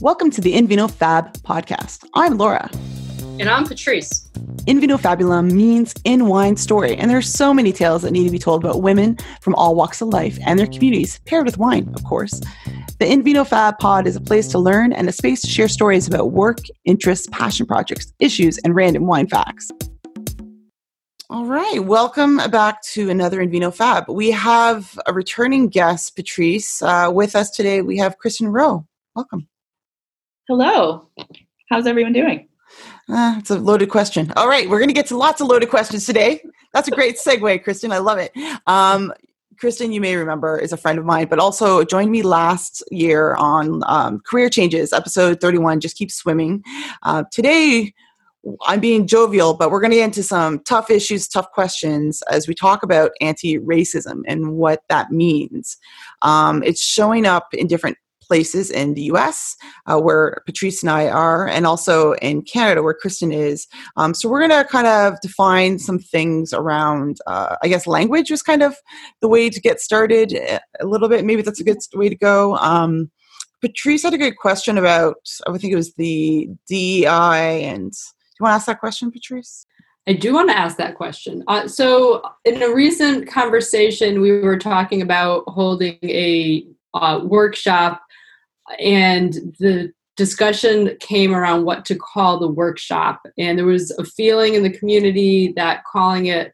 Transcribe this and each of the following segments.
Welcome to the Invino Fab podcast. I'm Laura. And I'm Patrice. Invino Fabulum means in wine story, and there are so many tales that need to be told about women from all walks of life and their communities, paired with wine, of course. The Invino Fab pod is a place to learn and a space to share stories about work, interests, passion projects, issues, and random wine facts. All right, welcome back to another Invino Fab. We have a returning guest, Patrice, uh, with us today. We have Kristin Roe. Welcome. Hello. How's everyone doing? Uh, it's a loaded question. All right, we're going to get to lots of loaded questions today. That's a great segue, Kristin. I love it. Um, Kristin, you may remember, is a friend of mine, but also joined me last year on um, Career Changes, episode 31, Just Keep Swimming. Uh, today, I'm being jovial, but we're going to get into some tough issues, tough questions as we talk about anti racism and what that means. Um, it's showing up in different places in the US uh, where Patrice and I are, and also in Canada where Kristin is. Um, so we're going to kind of define some things around, uh, I guess, language was kind of the way to get started eh, a little bit. Maybe that's a good way to go. Um, Patrice had a good question about, I think it was the DEI and do you want to ask that question, Patrice? I do want to ask that question. Uh, so, in a recent conversation, we were talking about holding a uh, workshop, and the discussion came around what to call the workshop. And there was a feeling in the community that calling it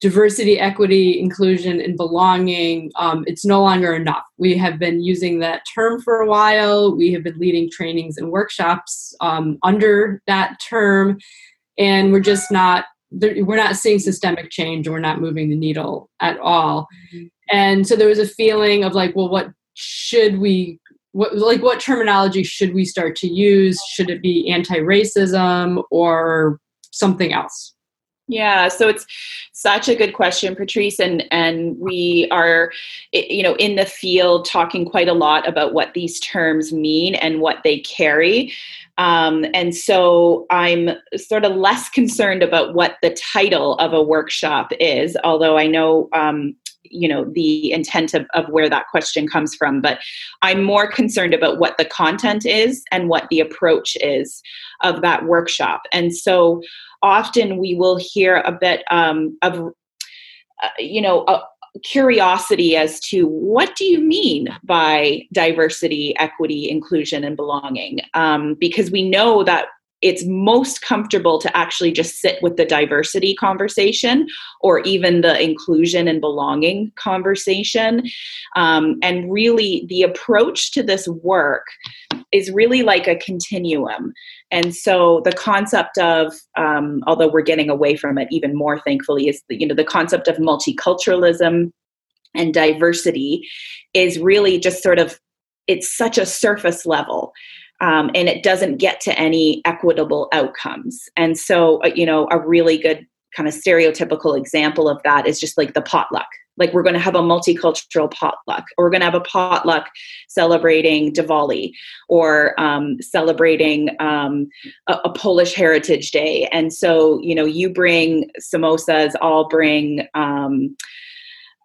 diversity, equity, inclusion, and belonging, um, it's no longer enough. We have been using that term for a while. We have been leading trainings and workshops um, under that term, and we're just not. We're not seeing systemic change, and we're not moving the needle at all. Mm-hmm. And so there was a feeling of like, well, what should we what like what terminology should we start to use should it be anti-racism or something else yeah, so it's such a good question, Patrice, and and we are, you know, in the field talking quite a lot about what these terms mean and what they carry. Um, and so I'm sort of less concerned about what the title of a workshop is, although I know um, you know the intent of, of where that question comes from but i'm more concerned about what the content is and what the approach is of that workshop. And so often we will hear a bit um, of uh, you know a curiosity as to what do you mean by diversity equity inclusion and belonging? Um, because we know that it's most comfortable to actually just sit with the diversity conversation or even the inclusion and belonging conversation. Um, and really, the approach to this work is really like a continuum. And so the concept of, um, although we're getting away from it even more, thankfully, is the, you know the concept of multiculturalism and diversity is really just sort of it's such a surface level um, and it doesn't get to any equitable outcomes. And so, uh, you know, a really good kind of stereotypical example of that is just like the potluck. Like we're going to have a multicultural potluck, or we're going to have a potluck celebrating Diwali, or um, celebrating um, a, a, Polish Heritage Day. And so, you know, you bring samosas, I'll bring um,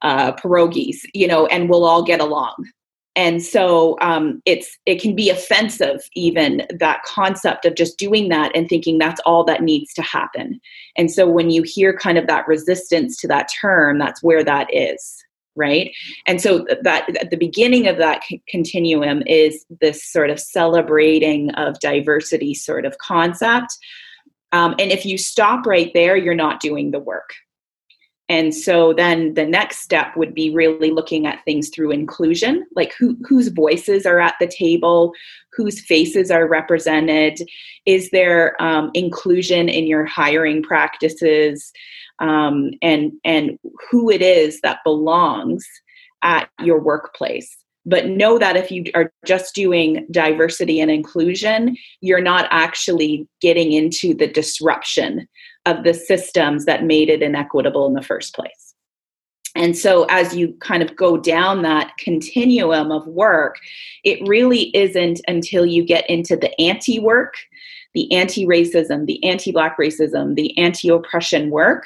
uh, pierogies, you know, and we'll all get along and so um, it's it can be offensive even that concept of just doing that and thinking that's all that needs to happen. And so when you hear kind of that resistance to that term that's where that is right? And so that at the beginning of that c- continuum is this sort of celebrating of diversity sort of concept. Um, and if you stop right there you're not doing the work and so then the next step would be really looking at things through inclusion, like who, whose voices are at the table, whose faces are represented, is there um, inclusion in your hiring practices, um, and and who it is that belongs at your workplace. But know that if you are just doing diversity and inclusion, you're not actually getting into the disruption of the systems that made it inequitable in the first place. And so, as you kind of go down that continuum of work, it really isn't until you get into the anti work, the anti racism, the anti black racism, the anti oppression work,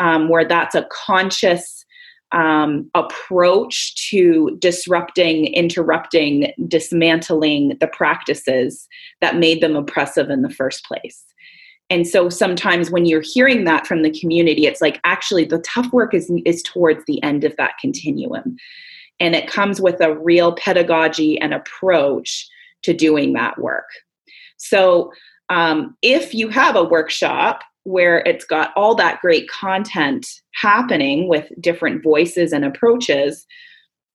um, where that's a conscious um, approach to disrupting, interrupting, dismantling the practices that made them oppressive in the first place. And so sometimes when you're hearing that from the community, it's like actually the tough work is, is towards the end of that continuum. And it comes with a real pedagogy and approach to doing that work. So um, if you have a workshop where it's got all that great content happening with different voices and approaches,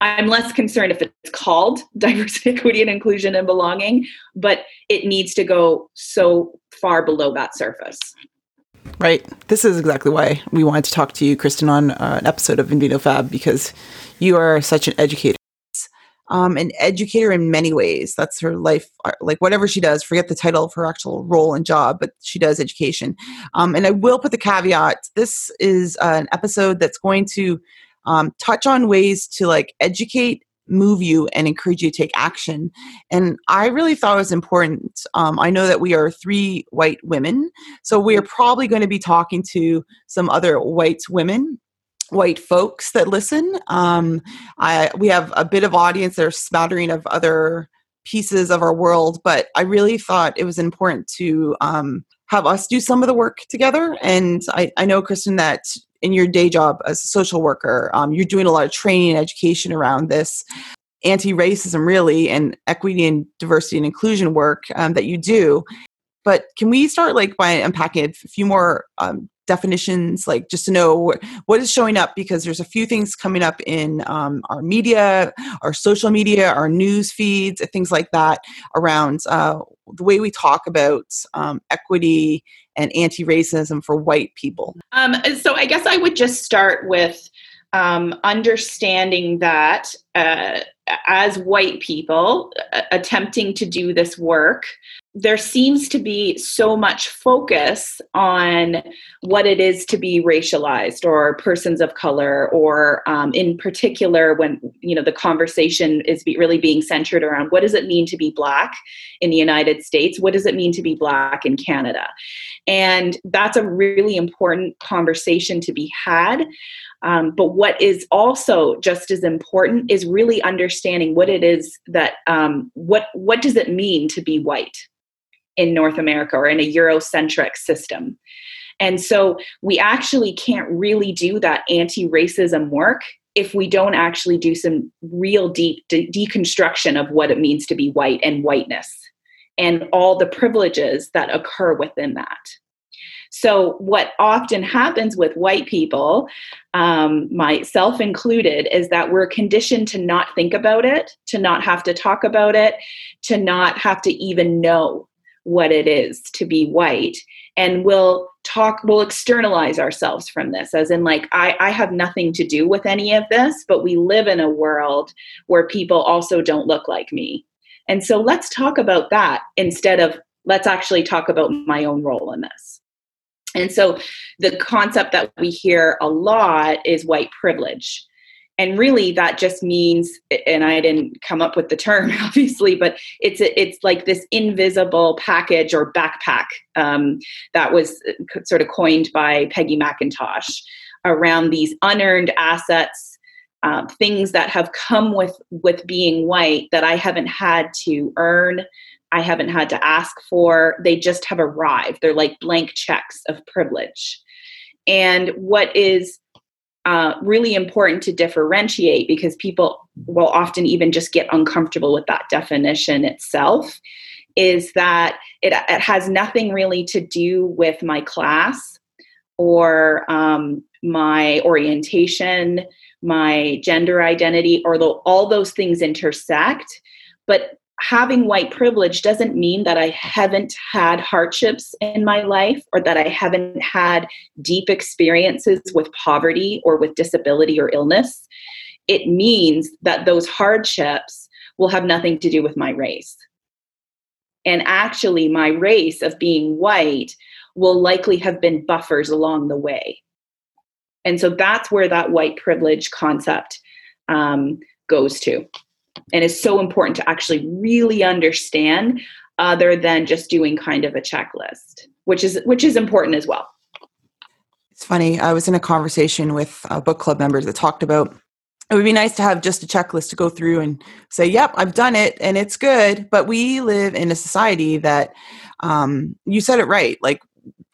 I'm less concerned if it's called diversity, equity, and inclusion and belonging, but it needs to go so far below that surface. Right. This is exactly why we wanted to talk to you, Kristin, on uh, an episode of Invino Fab because you are such an educator um, an educator in many ways. That's her life, uh, like whatever she does. Forget the title of her actual role and job, but she does education. Um, and I will put the caveat: this is an episode that's going to um, touch on ways to like educate move you and encourage you to take action. And I really thought it was important. Um, I know that we are three white women, so we are probably going to be talking to some other white women white folks that listen. Um, I we have a bit of audience. There's smattering of other pieces of our world, but I really thought it was important to um, have us do some of the work together. And I, I know, Kristin, that in your day job as a social worker, um, you're doing a lot of training and education around this anti-racism, really, and equity and diversity and inclusion work um, that you do. But can we start like by unpacking a few more um, definitions like just to know what is showing up because there's a few things coming up in um, our media our social media our news feeds and things like that around uh, the way we talk about um, equity and anti-racism for white people. Um, so i guess i would just start with um, understanding that uh, as white people uh, attempting to do this work there seems to be so much focus on what it is to be racialized or persons of color or um, in particular when you know the conversation is be really being centered around what does it mean to be black in the united states? What does it mean to be black in canada? And that's a really important conversation to be had. Um, but what is also just as important is really understanding what it is that um, what what does it mean to be white in North America or in a Eurocentric system. And so we actually can't really do that anti racism work if we don't actually do some real deep de- deconstruction of what it means to be white and whiteness and all the privileges that occur within that. So, what often happens with white people, um, myself included, is that we're conditioned to not think about it, to not have to talk about it, to not have to even know what it is to be white. And we'll talk we'll externalize ourselves from this as in like I, I have nothing to do with any of this but we live in a world where people also don't look like me. And so let's talk about that instead of let's actually talk about my own role in this. And so the concept that we hear a lot is white privilege and really that just means and i didn't come up with the term obviously but it's it's like this invisible package or backpack um, that was uh, sort of coined by peggy mcintosh around these unearned assets uh, things that have come with with being white that i haven't had to earn i haven't had to ask for. They just have arrived. They're like blank checks of privilege. And what is uh, really important to differentiate because people will often even just get uncomfortable with that definition itself is that it, it has nothing really to do with my class or um, my orientation my gender identity or all those things intersect. But having white privilege doesn't mean that I haven't had hardships in my life or that I haven't had deep experiences with poverty or with disability or illness. It means that those hardships will have nothing to do with my race. And actually, my race of being white will likely have been buffers along the way. And so that's where that white privilege concept um, goes to and is so important to actually really understand other than just doing kind of a checklist which is which is important as well It's funny. I was in a conversation with uh, book club members that talked about it would be nice to have just a checklist to go through and say, yep, I've done it and it's good. But we live in a society that um, you said it right. Like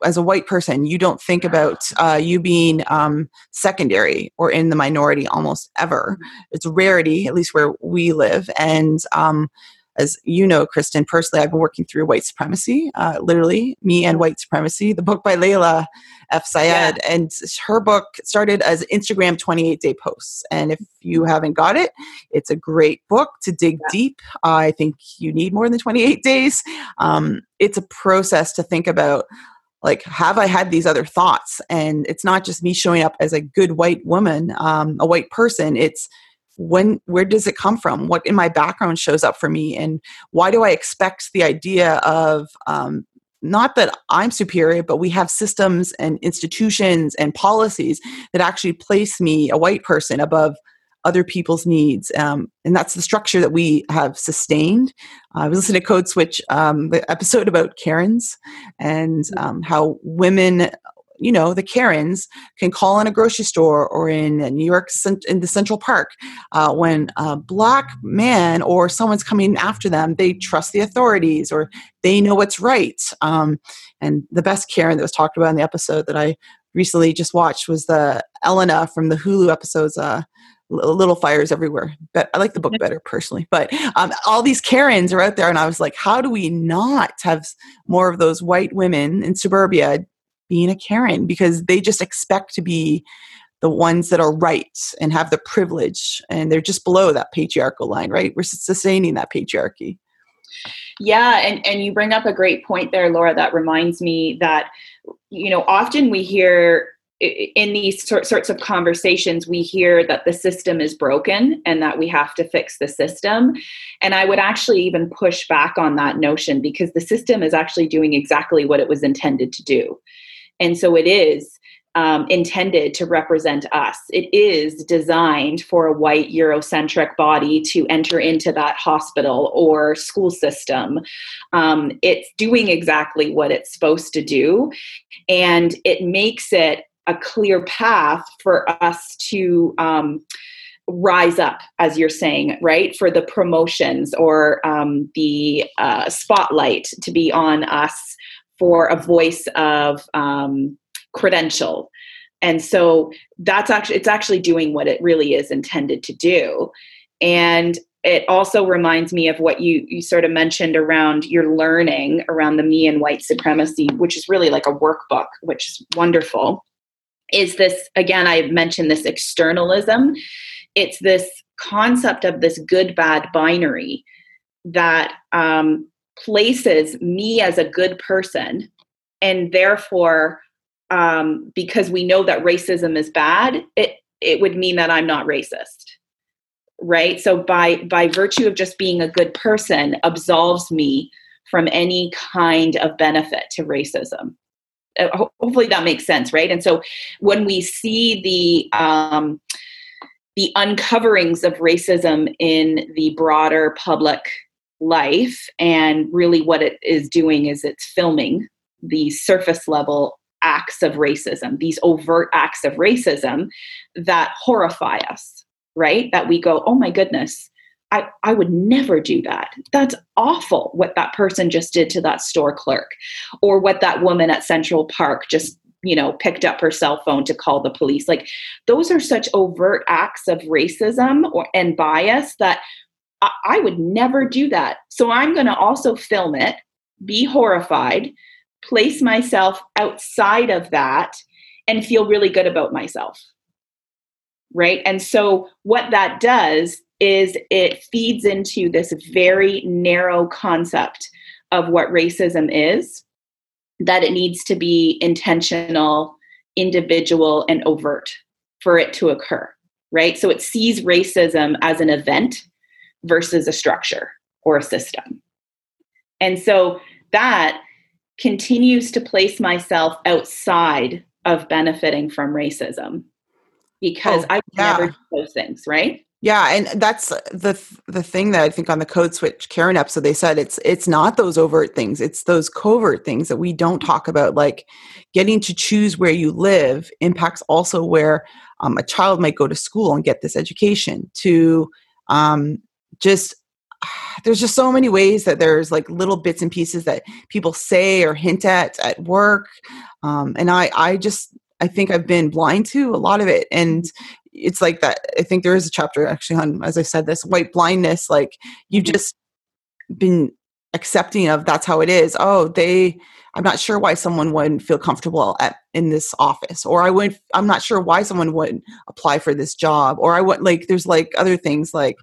as a white person, you don't think about uh, you being um, secondary or in the minority almost ever. It's a rarity, at least where we live. And um, as you know, Kristin, personally, I've been working through white supremacy, uh, literally, me and white supremacy, the book by Layla F. Saad. Yeah. And her book started as Instagram 28 day posts. And if you haven't got it, it's a great book to dig yeah. deep. Uh, I think you need more than 28 days. Um, it's a process to think about like have i had these other thoughts? And it's not just me showing up as a good white woman um, a white person. It's when where does it come from? What in my background shows up for me? And why do i expect the idea of um, not that i'm superior but we have systems and institutions and policies that actually place me a white person above other people's needs. Um, and that's the structure that we have sustained. Uh, I was listening to Code Switch, um, the episode about Karens and mm. um, how women, you know, the Karens can call in a grocery store or in New York, in the Central Park. Uh, when a black man or someone's coming after them, they trust the authorities or they know what's right. Um, and the best Karen that was talked about in the episode that I recently just watched was the Elena from the Hulu episodes. Uh, little fires everywhere. But I like the book better personally. But um, all these Karens are out there, and I was like, how do we not have more of those white women in suburbia being a Karen because they just expect to be the ones that are right and have the privilege, and they're just below that patriarchal line, right? We're sustaining that patriarchy. Yeah, and and you bring up a great point there, Laura. That reminds me that you know often we hear in these sorts of conversations, we hear that the system is broken and that we have to fix the system. And I would actually even push back on that notion because the system is actually doing exactly what it was intended to do. And so it is um, intended to represent us. It is designed for a white Eurocentric body to enter into that hospital or school system. Um, it's doing exactly what it's supposed to do. And it makes it a clear path for us to um, rise up, as you're saying, right? For the promotions or um, the uh, spotlight to be on us for a voice of um, credential. And so that's actually, it's actually doing what it really is intended to do. And it also reminds me of what you you sort of mentioned around your learning around the me and white supremacy which is really like a workbook which is wonderful is this again i mentioned this externalism. It's this concept of this good bad binary that um, places me as a good person and therefore um, because we know that racism is bad it it would mean that i'm not racist right? So by by virtue of just being a good person absolves me from any kind of benefit to racism hopefully that makes sense right? And so when we see the um, the uncoverings of racism in the broader public life and really what it is doing is it's filming the surface level acts of racism these overt acts of racism that horrify us right? That we go oh my goodness I, I would never do that. That's awful what that person just did to that store clerk or what that woman at Central Park just, you know, picked up her cell phone to call the police. Like those are such overt acts of racism or and bias that I, I would never do that. So I'm going to also film it, be horrified, place myself outside of that and feel really good about myself. Right? And so what that does is it feeds into this very narrow concept of what racism is that it needs to be intentional individual and overt for it to occur right so it sees racism as an event versus a structure or a system and so that continues to place myself outside of benefiting from racism because oh, I yeah. never do those things, right? Yeah, and that's the the thing that I think on the code switch Karen episode they said it's it's not those overt things, it's those covert things that we don't talk about. Like getting to choose where you live impacts also where um, a child might go to school and get this education. To um, just there's just so many ways that there's like little bits and pieces that people say or hint at at work, um, and I I just I think I've been blind to a lot of it, and it's like that i think there is a chapter actually on as i said this white blindness like you've mm-hmm. just been accepting of that's how it is oh they i'm not sure why someone wouldn't feel comfortable at in this office or i would i'm not sure why someone wouldn't apply for this job or i would like there's like other things like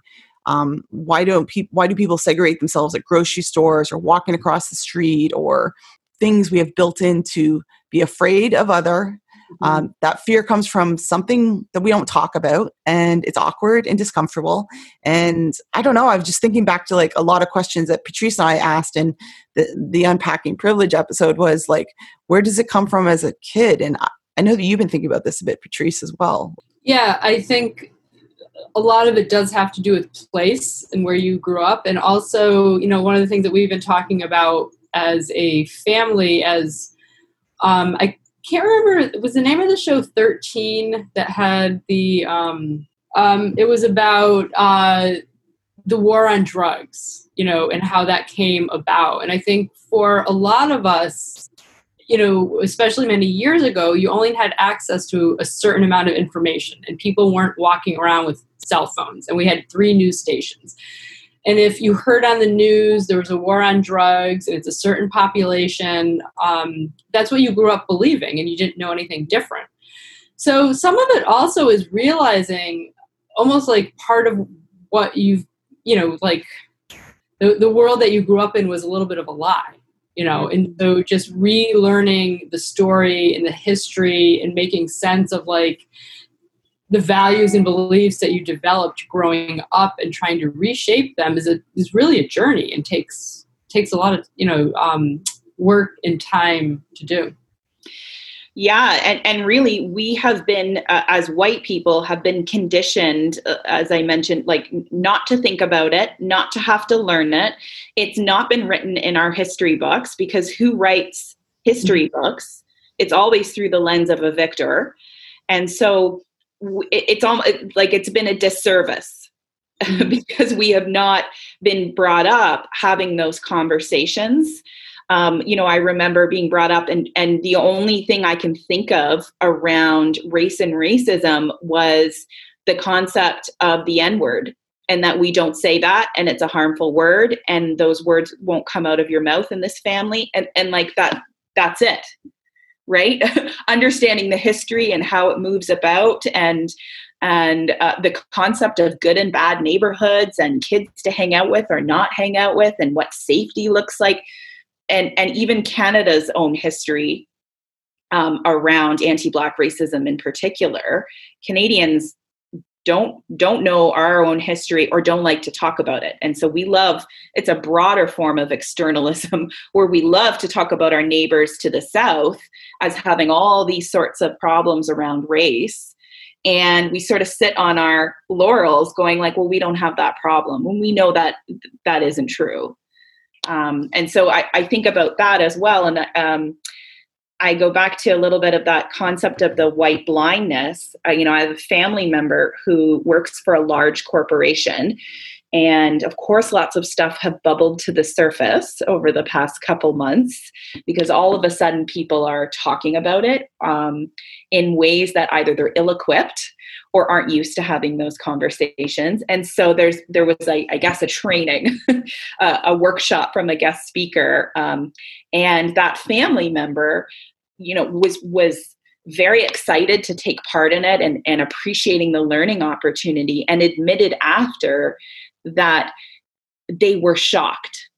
um, why don't people why do people segregate themselves at grocery stores or walking across the street or things we have built in to be afraid of other Mm-hmm. Um, that fear comes from something that we don't talk about, and it's awkward and discomfortable. And I don't know. I was just thinking back to like a lot of questions that Patrice and I asked in the the unpacking privilege episode. Was like, where does it come from as a kid? And I, I know that you've been thinking about this a bit, Patrice, as well. Yeah, I think a lot of it does have to do with place and where you grew up and also you know one of the things that we've been talking about as a family as um, I can't remember was the name of the show 13 that had the um um it was about uh the war on drugs you know and how that came about. And i think for a lot of us you know especially many years ago you only had access to a certain amount of information and people weren't walking around with cell phones and we had three news stations and if you heard on the news there was a war on drugs and it's a certain population, um, that's what you grew up believing and you didn't know anything different. So some of it also is realizing almost like part of what you've, you know, like the, the world that you grew up in was a little bit of a lie, you know, and so just relearning the story and the history and making sense of like, the values and beliefs that you developed growing up and trying to reshape them is a is really a journey and takes takes a lot of you know um, work and time to do. Yeah and, and really we have been uh, as white people have been conditioned uh, as i mentioned like not to think about it not to have to learn it. It's not been written in our history books because who writes history mm-hmm. books? It's always through the lens of a victor. And so it's almost like it's been a disservice mm-hmm. because we have not been brought up having those conversations um, you know i remember being brought up and and the only thing i can think of around race and racism was the concept of the n word and that we don't say that and it's a harmful word and those words won't come out of your mouth in this family and and like that that's it right? Understanding the history and how it moves about and and uh, the concept of good and bad neighborhoods and kids to hang out with or not hang out with and what safety looks like. And and even canada's own history um, around anti-black racism in particular canadians don't don't know our own history or don't like to talk about it. And so we love it's a broader form of externalism where we love to talk about our neighbors to the south as having all these sorts of problems around race. And we sort of sit on our laurels going like well we don't have that problem when we know that that isn't true. Um, and so I, I, think about that as well. And um, I go back to a little bit of that concept of the white blindness. Uh, you know, I have a family member who works for a large corporation. And of course, lots of stuff have bubbled to the surface over the past couple months because all of a sudden people are talking about it um, in ways that either they're ill equipped or aren't used to having those conversations. And so there's there was a, I guess a training, uh, a workshop from a guest speaker, um, and that family member, you know, was was very excited to take part in it and, and appreciating the learning opportunity and admitted after that they were shocked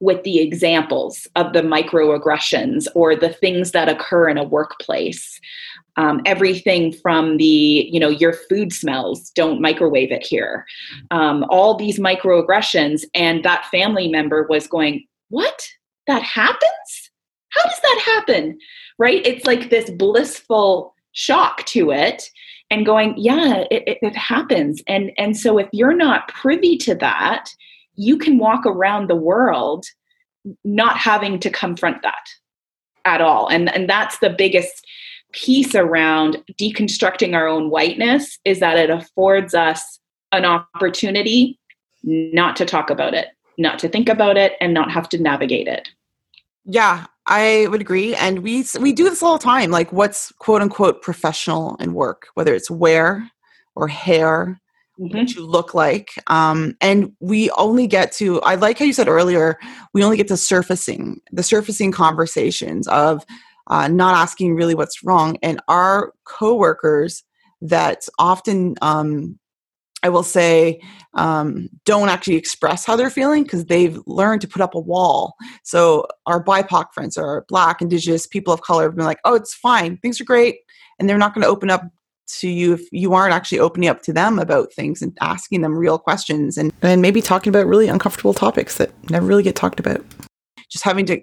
with the examples of the microaggressions or the things that occur in a workplace um, everything from the you know your food smells don't microwave it here. Um, all these microaggressions and that family member was going what? That happens? How does that happen? Right? It's like this blissful shock to it and going yeah it, it, it happens. And and so if you're not privy to that you can walk around the world not having to confront that at all. And and that's the biggest piece around deconstructing our own whiteness is that it affords us an opportunity not to talk about it not to think about it and not have to navigate it. Yeah i would agree. And we we do this all the time like what's quote unquote professional in work whether it's wear or hair mm-hmm. what you look like. Um, and we only get to i like how you said earlier we only get to surfacing the surfacing conversations of uh, not asking really what's wrong and our coworkers that often um, I will say, um, don't actually express how they're feeling because they've learned to put up a wall. So our BIPOC friends, our Black, Indigenous, people of color have been like, oh, it's fine, things are great. And they're not going to open up to you if you aren't actually opening up to them about things and asking them real questions and, and maybe talking about really uncomfortable topics that never really get talked about. Just having to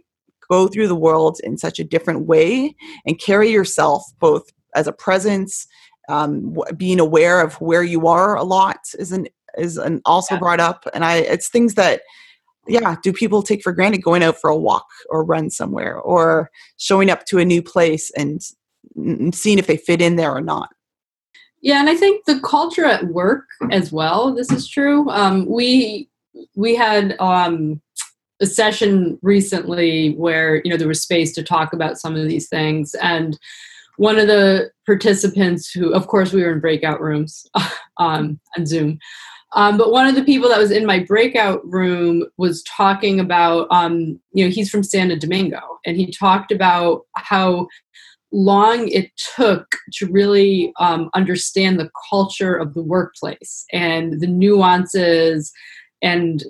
go through the world in such a different way and carry yourself both as a presence um, being aware of where you are a lot is an is an also yeah. brought up. And i it's things that yeah do people take for granted going out for a walk or run somewhere or showing up to a new place and, and seeing if they fit in there or not? Yeah and i think the culture at work as well this is true. Um, we we had um, a session recently where you know there was space to talk about some of these things. And one of the participants who of course we were in breakout rooms um, on zoom. Um, but one of the people that was in my breakout room was talking about um, you know he's from santo domingo and he talked about how long it took to really um, understand the culture of the workplace and the nuances and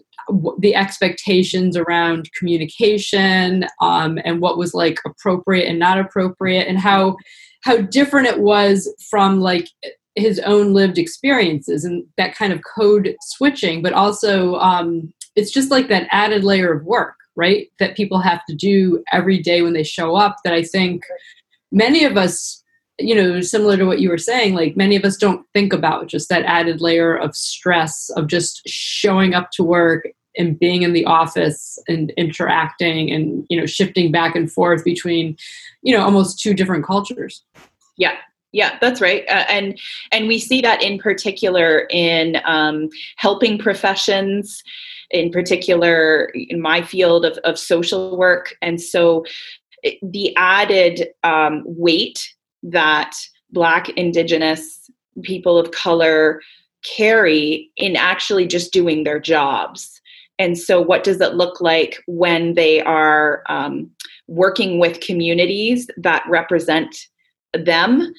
the expectations around communication um, and what was like appropriate and not appropriate and how how different it was from like his own lived experiences and that kind of code switching but also um, it's just like that added layer of work right that people have to do every day when they show up that i think many of us you know, similar to what you were saying, like many of us don't think about just that added layer of stress of just showing up to work and being in the office and interacting and, you know, shifting back and forth between, you know, almost two different cultures. Yeah, yeah that's right. Uh, and and we see that in particular in um, helping professions in particular in my field of, of social work. And so the added um, weight that Black, Indigenous, people of color carry in actually just doing their jobs. And so, what does it look like when they are um, working with communities that represent them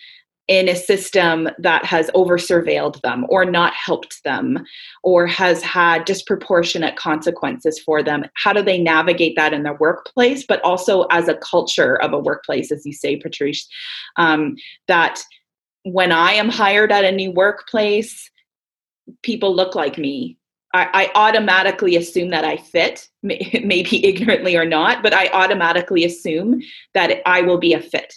in a system that has over surveilled them or not helped them or has had disproportionate consequences for them. How do they navigate that in their workplace but also as a culture of a workplace as you say patrice um, that when i am hired at a new workplace people look like me. I, I automatically assume that I fit, maybe ignorantly or not, but I automatically assume that I will be a fit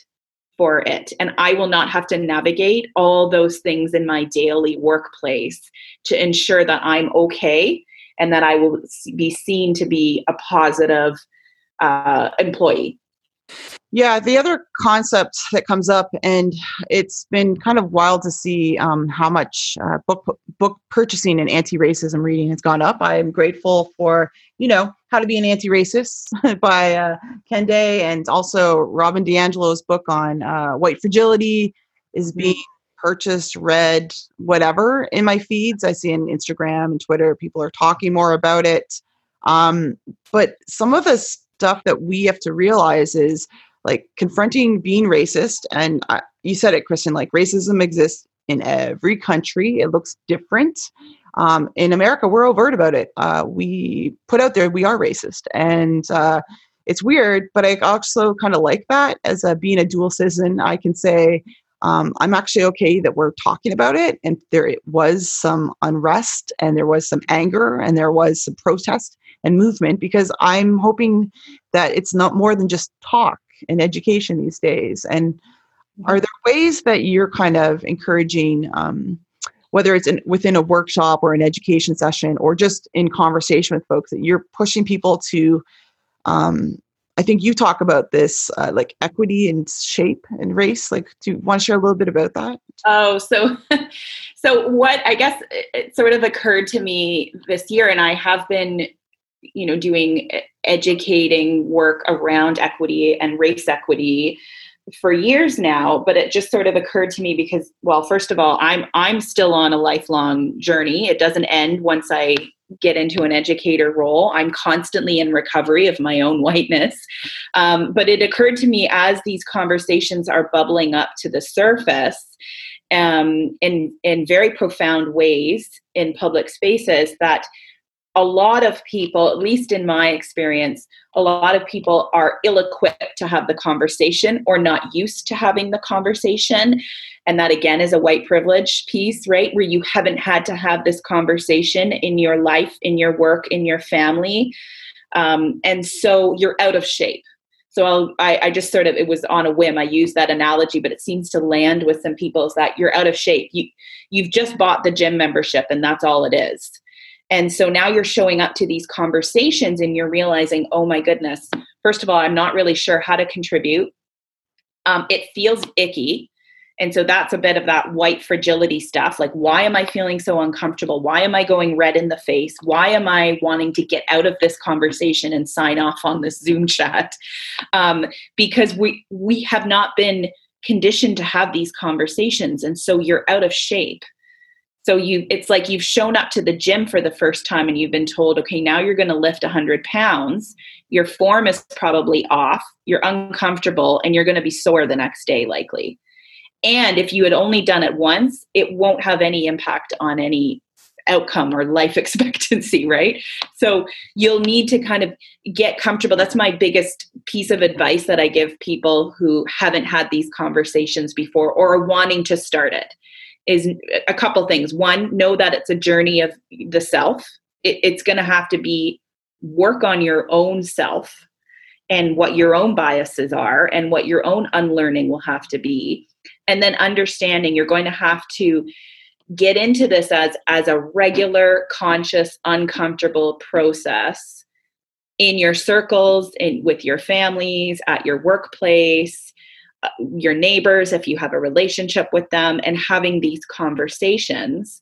for it. And I will not have to navigate all those things in my daily workplace to ensure that I'm okay and that I will be seen to be a positive uh, employee. Yeah, the other concept that comes up, and it's been kind of wild to see um, how much uh, book book purchasing and anti-racism reading has gone up. I'm grateful for you know how to be an anti-racist by uh, Kendi, and also Robin DiAngelo's book on uh, white fragility is mm-hmm. being purchased, read, whatever in my feeds. I see on Instagram and Twitter people are talking more about it. Um, but some of the stuff that we have to realize is like confronting being racist and uh, you said it kristin like racism exists in every country. It looks different. Um, in america we're overt about it. Uh, we put out there we are racist and uh, it's weird but i also kind of like that. As a being a dual citizen i can say um, i'm actually okay that we're talking about it and there it was some unrest and there was some anger and there was some protest and movement because i'm hoping that it's not more than just talk and education these days. And are there ways that you're kind of encouraging um, whether it's in, within a workshop or an education session or just in conversation with folks that you're pushing people to um, i think you talk about this uh, like equity and shape and race like do you want to share a little bit about that oh so so what i guess it sort of occurred to me this year and i have been you know doing educating work around equity and race equity for years now but it just sort of occurred to me because well first of all i'm i'm still on a lifelong journey. It doesn't end once i get into an educator role. I'm constantly in recovery of my own whiteness. Um, but it occurred to me as these conversations are bubbling up to the surface um, in in very profound ways in public spaces that a lot of people, at least in my experience, a lot of people are ill equipped to have the conversation or not used to having the conversation. And that again is a white privilege piece, right? Where you haven't had to have this conversation in your life, in your work, in your family. Um, and so you're out of shape. So I, I just sort of, it was on a whim. I use that analogy, but it seems to land with some people is that you're out of shape. You, you've just bought the gym membership and that's all it is and so now you're showing up to these conversations and you're realizing, oh my goodness, first of all, I'm not really sure how to contribute. Um, it feels icky. And so that's a bit of that white fragility stuff. Like, why am I feeling so uncomfortable? Why am I going red in the face? Why am I wanting to get out of this conversation and sign off on this Zoom chat? Um, because we we have not been conditioned to have these conversations, and so you're out of shape so you it's like you've shown up to the gym for the first time and you've been told okay now you're going to lift 100 pounds. Your form is probably off you're uncomfortable and you're going to be sore the next day likely. And if you had only done it once it won't have any impact on any outcome or life expectancy right? So you'll need to kind of get comfortable. That's my biggest piece of advice that i give people who haven't had these conversations before or are wanting to start it is a couple things. One, know that it's a journey of the self. It, it's going to have to be work on your own self and what your own biases are and what your own unlearning will have to be. And then understanding you're going to have to get into this as as a regular conscious uncomfortable process in your circles and with your families at your workplace your neighbors, if you have a relationship with them, and having these conversations,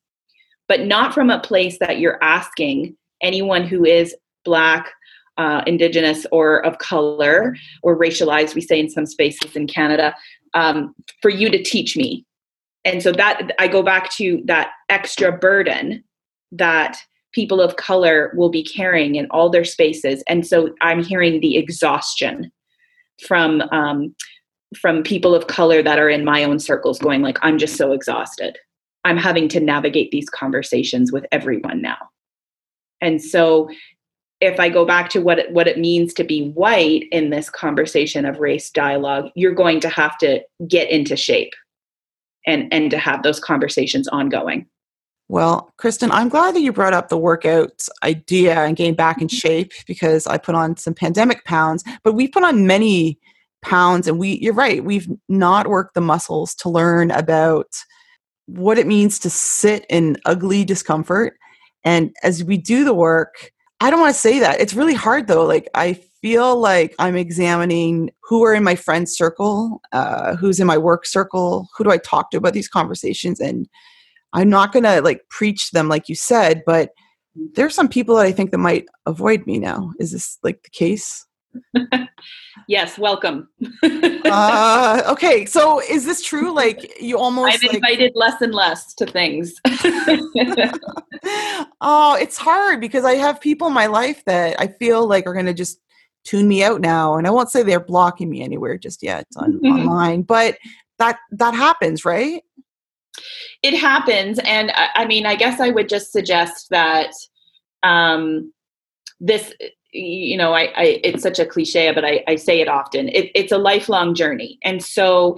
but not from a place that you're asking anyone who is Black, uh, Indigenous, or of color, or racialized, we say in some spaces in Canada, um, for you to teach me. And so that I go back to that extra burden that people of color will be carrying in all their spaces. And so I'm hearing the exhaustion from um, from people of color that are in my own circles going like i'm just so exhausted. I'm having to navigate these conversations with everyone now. And so if i go back to what it, what it means to be white in this conversation of race dialogue you're going to have to get into shape and and to have those conversations ongoing. Well, Kristin, I'm glad that you brought up the workout idea and getting back in mm-hmm. shape because I put on some pandemic pounds, but we put on many pounds and we you're right we've not worked the muscles to learn about what it means to sit in ugly discomfort and as we do the work i don't want to say that it's really hard though like i feel like i'm examining who are in my friend circle uh, who's in my work circle who do i talk to about these conversations and i'm not to like preach them like you said but there's some people that i think that might avoid me now. Is this like the case yes, welcome. uh, okay, so is this true? Like you almost I've invited like... less and less to things. oh, it's hard because I have people in my life that I feel like are going to just tune me out now, and I won't say they're blocking me anywhere just yet on, online, but that that happens, right? It happens, and I, I mean, I guess I would just suggest that um, this you know, I, I, it's such a cliche, but I, I say it often. It, it's a lifelong journey, and so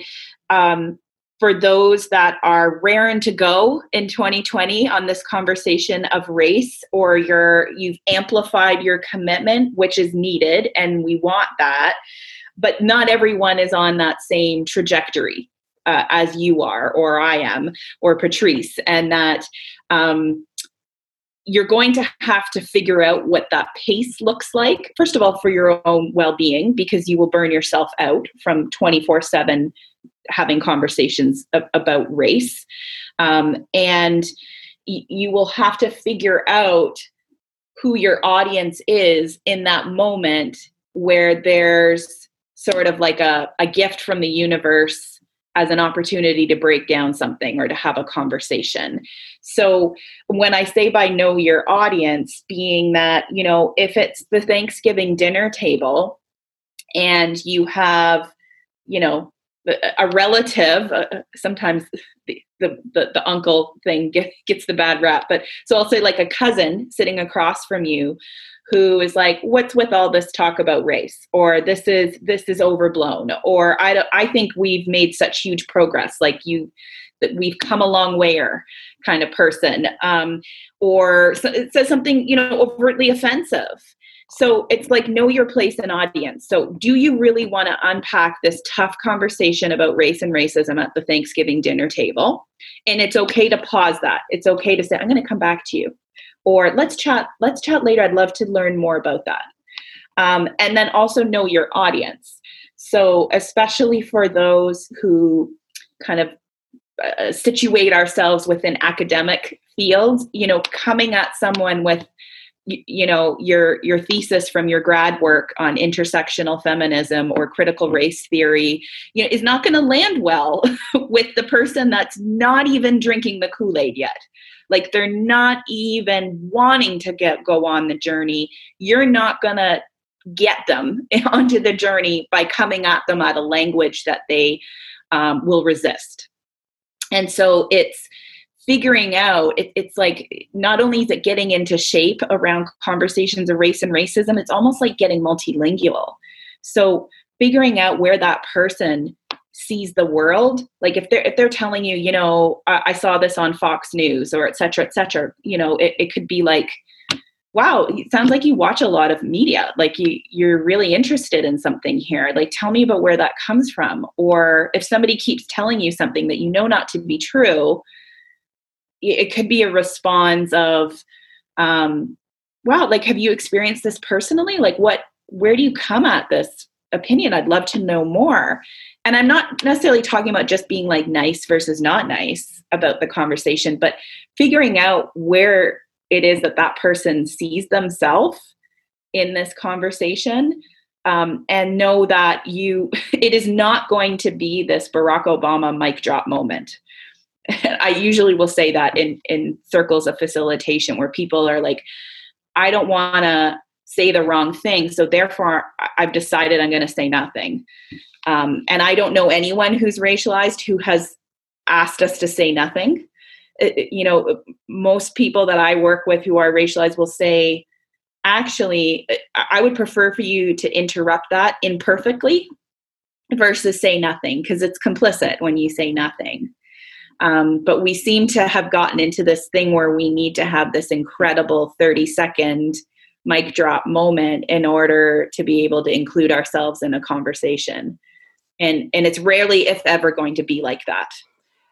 um, for those that are raring to go in 2020 on this conversation of race, or you're you've amplified your commitment, which is needed, and we want that, but not everyone is on that same trajectory. uh, as you are, or I am, or Patrice, and that um, you're going to have to figure out what that pace looks like. First of all, for your own well being, because you will burn yourself out from 24 7 having conversations about race. Um, and you will have to figure out who your audience is in that moment where there's sort of like a, a gift from the universe as an opportunity to break down something or to have a conversation. So when I say by know your audience, being that, you know, if it's the Thanksgiving dinner table and you have, you know, a relative, uh, sometimes the, the, the, the, uncle thing get, gets the bad rap, but so I'll say like a cousin sitting across from you who is like what's with all this talk about race? Or this is this is overblown? Or i don't, i think we've made such huge progress like you that we've come a long way or kind of person. Um, or so, it says something you know overtly offensive. So it's like know your place in audience. So do you really want to unpack this tough conversation about race and racism at the thanksgiving dinner table? And it's okay to pause that. It's okay to say i'm going to come back to you or let's chat let's chat later. I'd love to learn more about that. Um, and then also know your audience. So especially for those who kind of uh, situate ourselves within academic fields you know coming at someone with you know your your thesis from your grad work on intersectional feminism or critical race theory you know is not going to land well with the person that's not even drinking the kool-aid yet like they're not even wanting to get go on the journey. You're not going to get them onto the journey by coming at them at a language that they um, will resist. And so it's figuring out it, it's like not only is it getting into shape around conversations of race and racism it's almost like getting multilingual. So figuring out where that person sees the world. Like if they're if they're telling you you know i, I saw this on fox news or et cetera et cetera you know it, it could be like wow it sounds like you watch a lot of media. Like you you're really interested in something here. Like tell me about where that comes from. Or if somebody keeps telling you something that you know not to be true it could be a response of um wow like have you experienced this personally? Like what where do you come at this opinion. I'd love to know more. And i'm not necessarily talking about just being like nice versus not nice about the conversation but figuring out where it is that that person sees themselves in this conversation um, and know that you it is not going to be this barack obama mic drop moment. I usually will say that in in circles of facilitation where people are like i don't want to say the wrong thing so therefore i've decided i'm going to say nothing um, and I don't know anyone who's racialized who has asked us to say nothing. It, you know, most people that I work with who are racialized will say, actually, I would prefer for you to interrupt that imperfectly versus say nothing because it's complicit when you say nothing. Um, but we seem to have gotten into this thing where we need to have this incredible 30 second mic drop moment in order to be able to include ourselves in a conversation. And and it's rarely if ever going to be like that.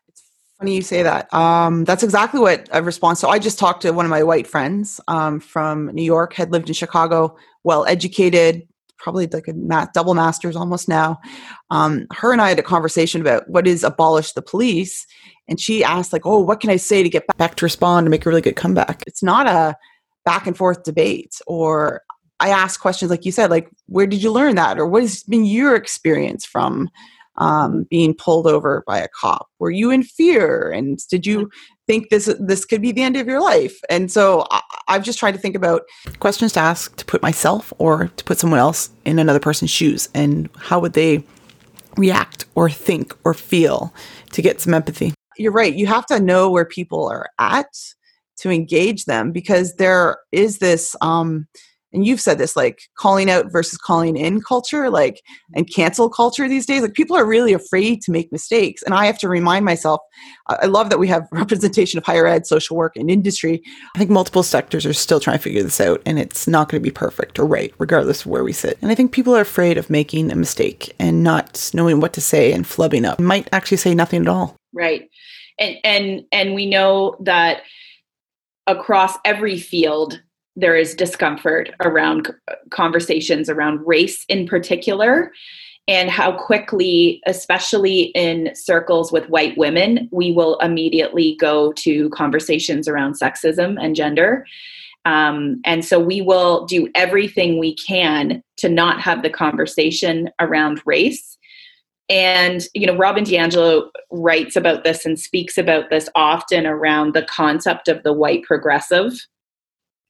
It's funny you say that. Um, that's exactly what a response so i just talked to one of my white friends um, from new york had lived in chicago well educated probably like a math, double master's almost now. Um, her and i had a conversation about what is abolish the police and she asked like oh what can i say to get back to respond to make a really good comeback? It's not a back and forth debates or I ask questions like you said, like where did you learn that, or what has been your experience from um, being pulled over by a cop? Were you in fear, and did you think this this could be the end of your life? And so I, I've just tried to think about questions to ask to put myself or to put someone else in another person's shoes, and how would they react or think or feel to get some empathy. You're right. You have to know where people are at to engage them because there is this um, and you've said this like calling out versus calling in culture like and cancel culture these days like people are really afraid to make mistakes and i have to remind myself i love that we have representation of higher ed social work and industry. I think multiple sectors are still trying to figure this out and it's not going to be perfect or right regardless of where we sit. And i think people are afraid of making a mistake and not knowing what to say and flubbing up. Might actually say nothing at all. Right. And and and we know that across every field there is discomfort around conversations around race in particular and how quickly especially in circles with white women we will immediately go to conversations around sexism and gender. Um, and so we will do everything we can to not have the conversation around race and you know robin diangelo writes about this and speaks about this often around the concept of the white progressive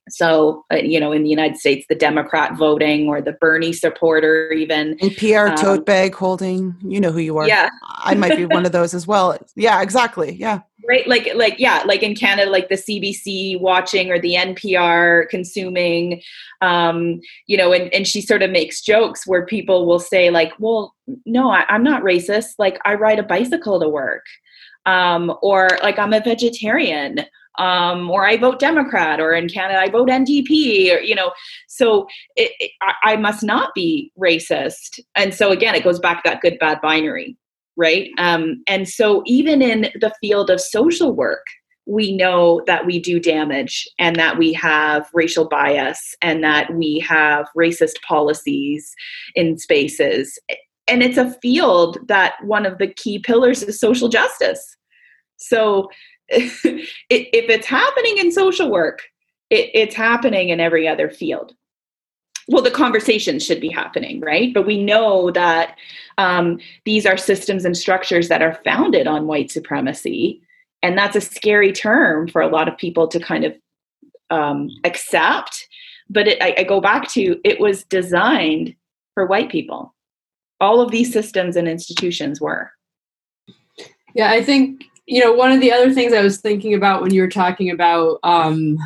so, uh, you know, in the United States, the Democrat voting or the Bernie supporter, even. NPR um, tote bag holding, you know who you are. Yeah. I might be one of those as well. Yeah, exactly. Yeah. Right. Like, like, yeah, like in Canada, like the CBC watching or the NPR consuming, um, you know, and, and she sort of makes jokes where people will say, like, well, no, I, I'm not racist. Like, I ride a bicycle to work. Um, or like, I'm a vegetarian um, or I vote Democrat, or in Canada I vote NDP, or you know, so it, it, I, I must not be racist. And so again, it goes back to that good bad binary, right? Um, and so even in the field of social work, we know that we do damage and that we have racial bias and that we have racist policies in spaces. And it's a field that one of the key pillars is social justice. So if it's happening in social work, it, it's happening in every other field. Well, the conversations should be happening, right? But we know that um, these are systems and structures that are founded on white supremacy. And that's a scary term for a lot of people to kind of um, accept. But it, I, I go back to it was designed for white people. All of these systems and institutions were. Yeah, I think you know, one of the other things I was thinking about when you were talking about um,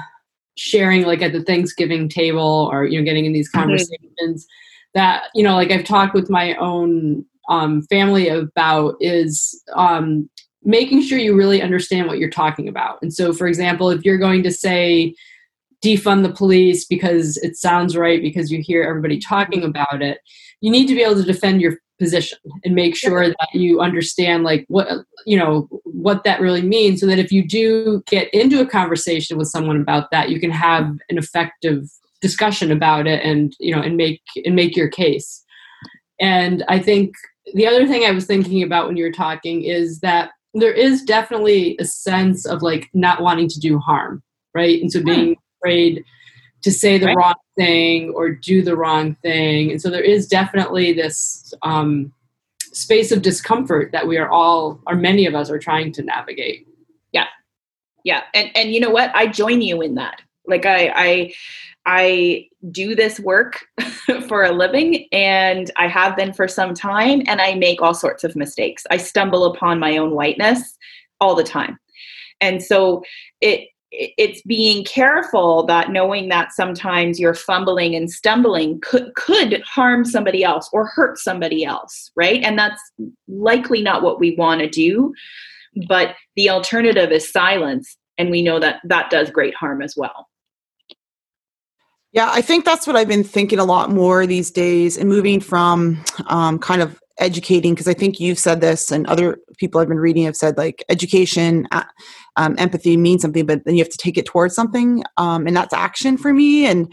sharing, like at the Thanksgiving table, or you know, getting in these mm-hmm. conversations, mm-hmm. that you know, like I've talked with my own um, family about is um, making sure you really understand what you're talking about. And so, for example, if you're going to say defund the police because it sounds right because you hear everybody talking about it, you need to be able to defend your position and make sure that you understand like what you know what that really means so that if you do get into a conversation with someone about that you can have an effective discussion about it and you know and make and make your case. And i think the other thing i was thinking about when you were talking is that there is definitely a sense of like not wanting to do harm right? And so hmm. being afraid to say the right. wrong thing or do the wrong thing. And so there is definitely this um, space of discomfort that we are all, or many of us, are trying to navigate. Yeah, yeah, and and you know what? I join you in that. Like I I I do this work for a living and I have been for some time and I make all sorts of mistakes. I stumble upon my own whiteness all the time. And so it it's being careful that knowing that sometimes you're fumbling and stumbling could could harm somebody else or hurt somebody else right? And that's likely not what we want to do but the alternative is silence and we know that that does great harm as well yeah i think that's what i've been thinking a lot more these days and moving from um, kind of educating because i think you've said this and other people i've been reading have said like education um, empathy means something but then you have to take it towards something um, and that's action for me and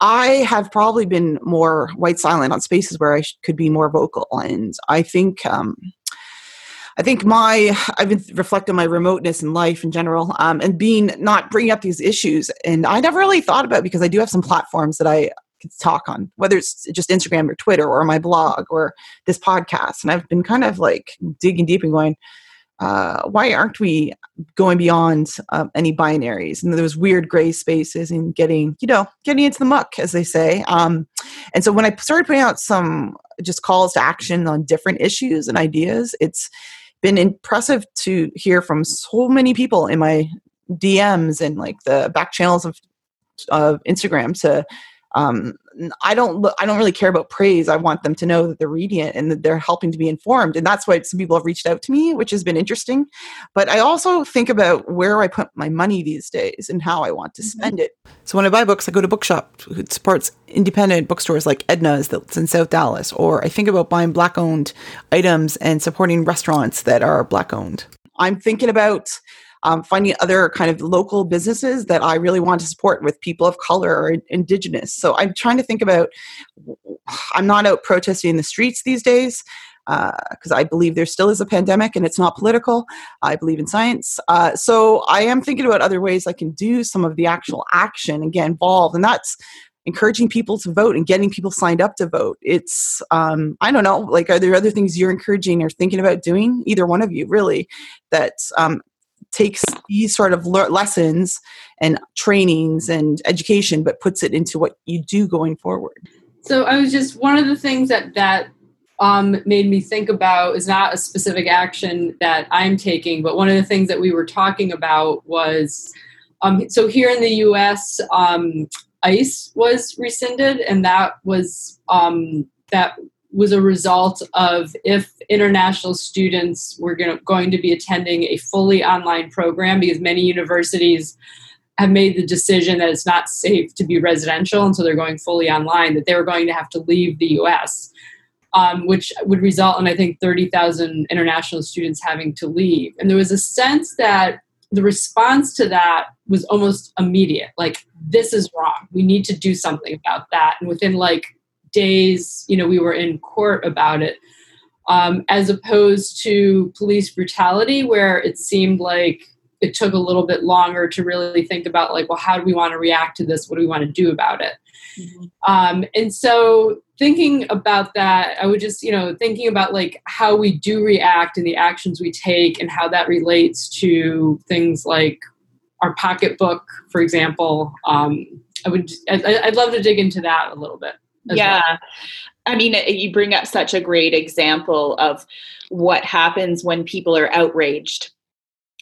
i have probably been more white silent on spaces where i could be more vocal and i think um, I think my I've been reflecting my remoteness in life in general, um, and being not bringing up these issues, and I never really thought about because I do have some platforms that I can talk on, whether it's just Instagram or Twitter or my blog or this podcast. And I've been kind of like digging deep and going, uh, why aren't we going beyond uh, any binaries and those weird gray spaces and getting, you know, getting into the muck, as they say. Um, and so when I started putting out some just calls to action on different issues and ideas, it's been impressive to hear from so many people in my DMs and like the back channels of, of Instagram to um, I don't look, I don't really care about praise. I want them to know that they're reading it and that they're helping to be informed. And that's why some people have reached out to me, which has been interesting. But I also think about where I put my money these days and how I want to mm-hmm. spend it. So when I buy books, I go to bookshop. It supports independent bookstores like Edna's that's in South Dallas. Or I think about buying black owned items and supporting restaurants that are black owned. I'm thinking about um, finding other kind of local businesses that I really want to support with people of color or indigenous. So I'm trying to think about, I'm not out protesting in the streets these days because uh, I believe there still is a pandemic and it's not political. I believe in science. Uh, so I am thinking about other ways I can do some of the actual action and get involved. And that's encouraging people to vote and getting people signed up to vote. It's, um, I don't know, like, are there other things you're encouraging or thinking about doing? Either one of you, really, that um, takes these sort of le- lessons and trainings and education but puts it into what you do going forward. So i was just one of the things that that um, made me think about is not a specific action that i'm taking but one of the things that we were talking about was um, so here in the us um, ice was rescinded and that was um, that was a result of if international students were gonna, going to be attending a fully online program because many universities have made the decision that it's not safe to be residential and so they're going fully online that they were going to have to leave the us um, which would result in i think 30000 international students having to leave. And there was a sense that the response to that was almost immediate like this is wrong. We need to do something about that. And within like days, you know, we were in court about it, um, as opposed to police brutality, where it seemed like it took a little bit longer to really think about, like, well, how do we want to react to this? What do we want to do about it? Mm-hmm. Um, and so, thinking about that, I would just, you know, thinking about like how we do react and the actions we take and how that relates to things like our pocketbook, for example. Um, I would, I'd, I'd love to dig into that a little bit yeah well. i mean you bring up such a great example of what happens when people are outraged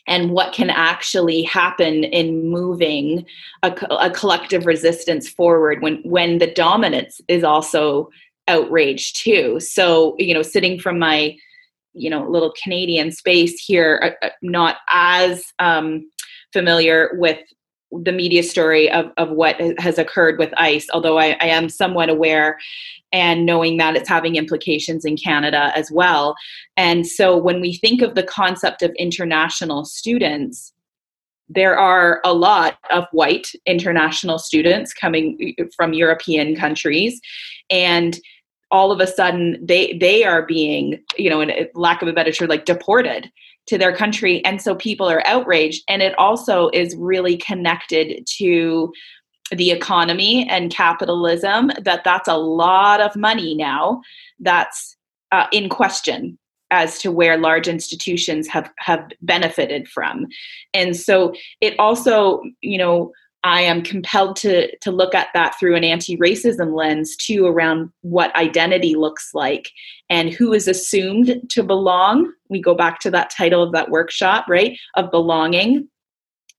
and what can actually happen in moving a, a, collective resistance forward when when the dominance is also outraged too so you know sitting from my you know little canadian space here uh, uh not as um, familiar with the media story of, of what has occurred with ICE, although I, I, am somewhat aware and knowing that it's having implications in Canada as well. And so when we think of the concept of international students, there are a lot of white international students coming from European countries. And all of a sudden they they are being you know in lack of a better term like deported to their country and so people are outraged. And it also is really connected to the economy and capitalism that that's a lot of money now that's uh, in question as to where large institutions have have benefited from. And so it also you know I am compelled to to look at that through an anti-racism lens too around what identity looks like and who is assumed to belong. We go back to that title of that workshop, right? Of belonging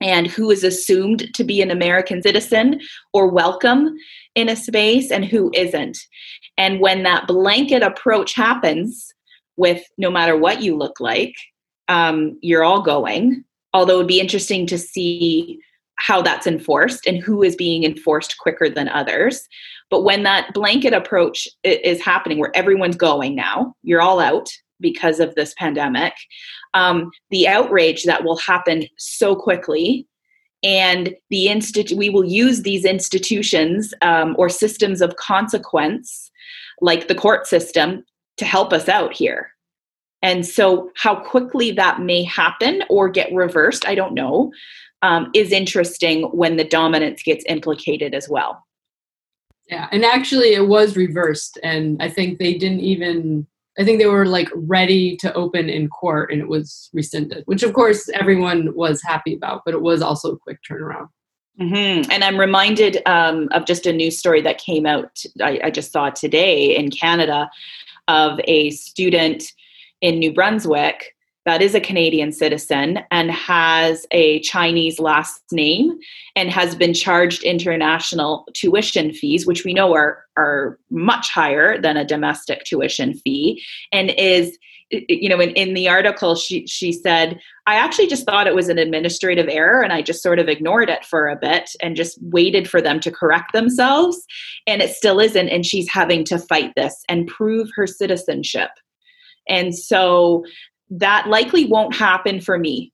and who is assumed to be an American citizen or welcome in a space and who isn't. And when that blanket approach happens with no matter what you look like, um, you're all going. Although it would be interesting to see how that's enforced and who is being enforced quicker than others. But when that blanket approach is happening, where everyone's going now, you're all out because of this pandemic, um, the outrage that will happen so quickly and the institute we will use these institutions um, or systems of consequence like the court system to help us out here and so how quickly that may happen or get reversed i don't know um, is interesting when the dominance gets implicated as well. Yeah, and actually it was reversed, and I think they didn't even. I think they were like ready to open in court, and it was rescinded, which of course everyone was happy about, but it was also a quick turnaround. Mm-hmm. And I'm reminded um, of just a news story that came out. I, I just saw today in Canada of a student in New Brunswick that is a Canadian citizen and has a Chinese last name and has been charged international tuition fees, which we know are, are much higher than a domestic tuition fee, and is you know in, in the article she she said i actually just thought it was an administrative error and i just sort of ignored it for a bit and just waited for them to correct themselves and it still isn't and she's having to fight this and prove her citizenship. And so that likely won't happen for me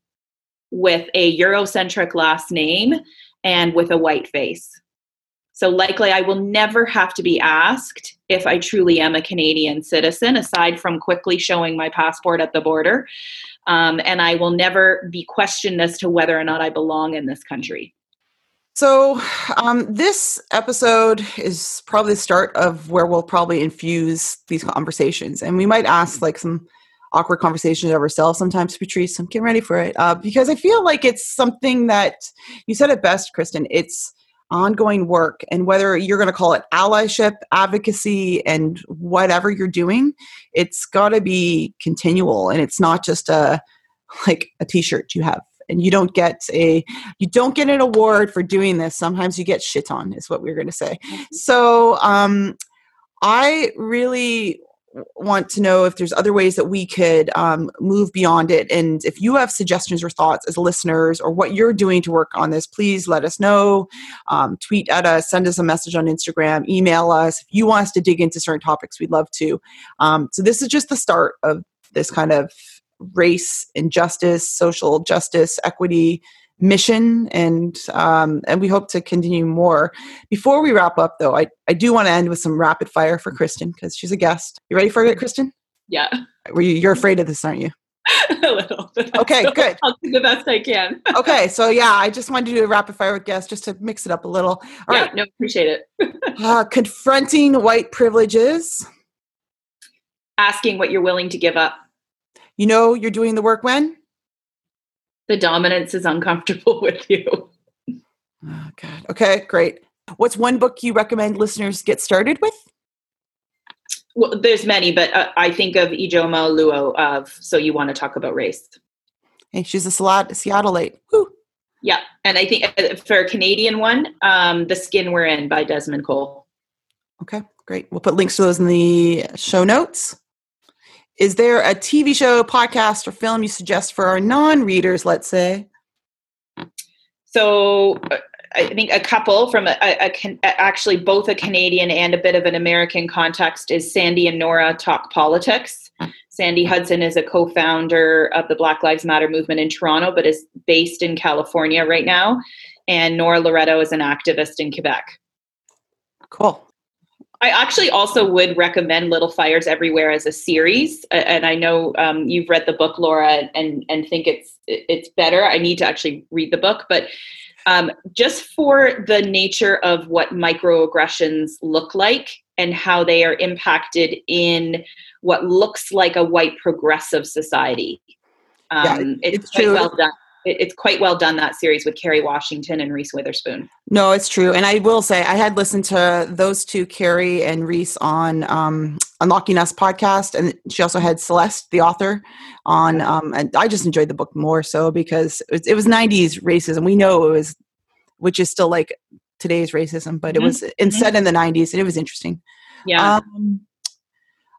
with a Eurocentric last name and with a white face. So, likely, I will never have to be asked if I truly am a Canadian citizen, aside from quickly showing my passport at the border. Um, and I will never be questioned as to whether or not I belong in this country. So, um, this episode is probably the start of where we'll probably infuse these conversations. And we might ask like some awkward conversations of ourselves sometimes, Patrice. I'm getting ready for it uh, because I feel like it's something that you said it best, Kristin. It's ongoing work, and whether you're going to call it allyship, advocacy, and whatever you're doing, it's got to be continual, and it's not just a like a T-shirt you have. And you don't get a you don't get an award for doing this. Sometimes you get shit on, is what we we're going to say. Mm-hmm. So um, I really want to know if there's other ways that we could um, move beyond it. And if you have suggestions or thoughts as listeners or what you're doing to work on this, please let us know. Um, tweet at us, send us a message on Instagram, email us. If you want us to dig into certain topics, we'd love to. Um, so this is just the start of this kind of race injustice, social justice, equity mission and um, and we hope to continue more. Before we wrap up though i, I do want to end with some rapid fire for kristin because she's a guest. You ready for it kristin? Yeah. Were you, you're afraid of this aren't you? A little okay so good. I'll do the best i can. Okay so yeah i just wanted to do a rapid fire with guests just to mix it up a little. All yeah, right, no appreciate it. Uh, confronting white privileges. Asking what you're willing to give up. You know you're doing the work when the dominance is uncomfortable with you. Oh, God. Okay, great. What's one book you recommend listeners get started with? Well, there's many, but uh, I think of Ijeoma Oluo of So You Want to Talk About Race. Hey, she's a Seattleite. Woo. Yeah, and I think uh, for a Canadian one, um, The Skin We're In by Desmond Cole. Okay, great. We'll put links to those in the show notes. Is there a TV show, podcast, or film you suggest for our non readers, let's say? So, uh, I think a couple from a, a, a, actually both a Canadian and a bit of an American context is Sandy and Nora Talk Politics. Sandy Hudson is a co founder of the Black Lives Matter movement in Toronto, but is based in California right now. And Nora Loreto is an activist in Quebec. Cool. I actually also would recommend Little Fires Everywhere as a series, and I know um, you've read the book, Laura, and and think it's it's better. I need to actually read the book, but um, just for the nature of what microaggressions look like and how they are impacted in what looks like a white progressive society. Um, yeah, it's, it's true. well done it's quite well done that series with Kerry Washington and Reese Witherspoon. No, it's true, and I will say I had listened to those two, Kerry and Reese, on um, Unlocking Us podcast, and she also had Celeste, the author, on. Um, and I just enjoyed the book more so because it was, it was '90s racism. We know it was, which is still like today's racism, but mm-hmm. it was instead mm-hmm. in the '90s, and it was interesting. Yeah. Um,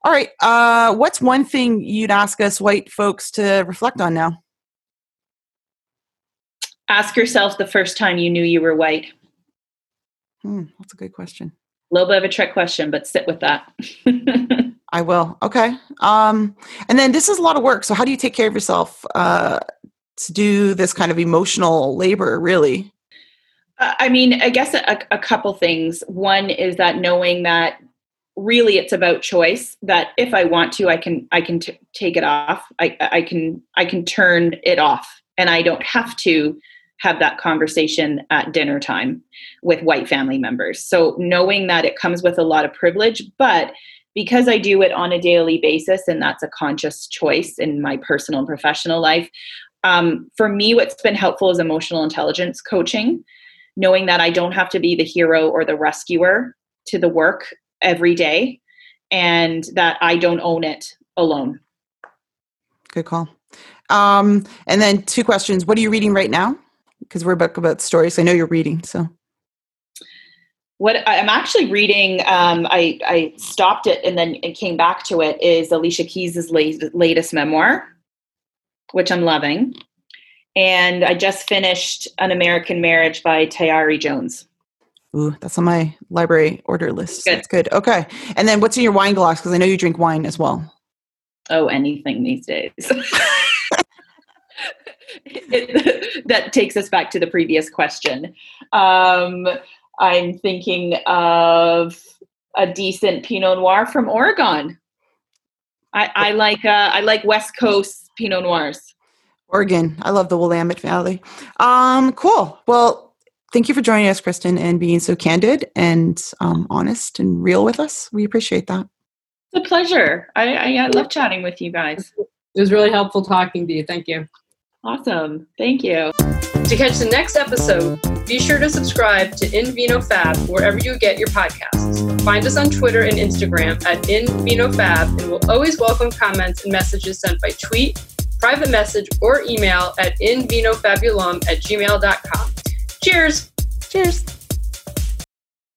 all right. Uh, what's one thing you'd ask us white folks to reflect on now? Ask yourself the first time you knew you were white. Hmm, that's a good question. A little bit of a trick question, but sit with that. I will. Okay. Um, and then this is a lot of work. So how do you take care of yourself uh, to do this kind of emotional labor? Really? Uh, I mean, I guess a, a couple things. One is that knowing that really it's about choice that if i want to i can i can t- take it off I, I can i can turn it off and i don't have to have that conversation at dinner time with white family members. So knowing that it comes with a lot of privilege, but because I do it on a daily basis and that's a conscious choice in my personal and professional life, um, for me, what's been helpful is emotional intelligence coaching, knowing that I don't have to be the hero or the rescuer to the work every day and that I don't own it alone. Good call. Um, and then two questions. What are you reading right now? Because we're about about stories. I know you're reading, so what I'm actually reading, um, I, I stopped it and then it came back to it, is Alicia Keys' latest memoir, which I'm loving. And I just finished An American Marriage by Tayari Jones. Ooh, that's on my library order list. Good. That's good. Okay. And then what's in your wine glass? Because I know you drink wine as well. Oh, anything these days. it, that takes us back to the previous question. Um, I'm thinking of a decent Pinot Noir from Oregon. I, I like uh, I like West Coast Pinot Noirs. Oregon. I love the Willamette Valley. Um, cool. Well, thank you for joining us, Kristin, and being so candid and um, honest and real with us. We appreciate that. It's a pleasure. I, I, I love chatting with you guys. It was really helpful talking to you. Thank you. Awesome. Thank you. To catch the next episode, be sure to subscribe to In Vino Fab wherever you get your podcasts. Find us on Twitter and Instagram at In Vino Fab, and we'll always welcome comments and messages sent by tweet, private message, or email at invinofabulum at gmail.com. Cheers! Cheers!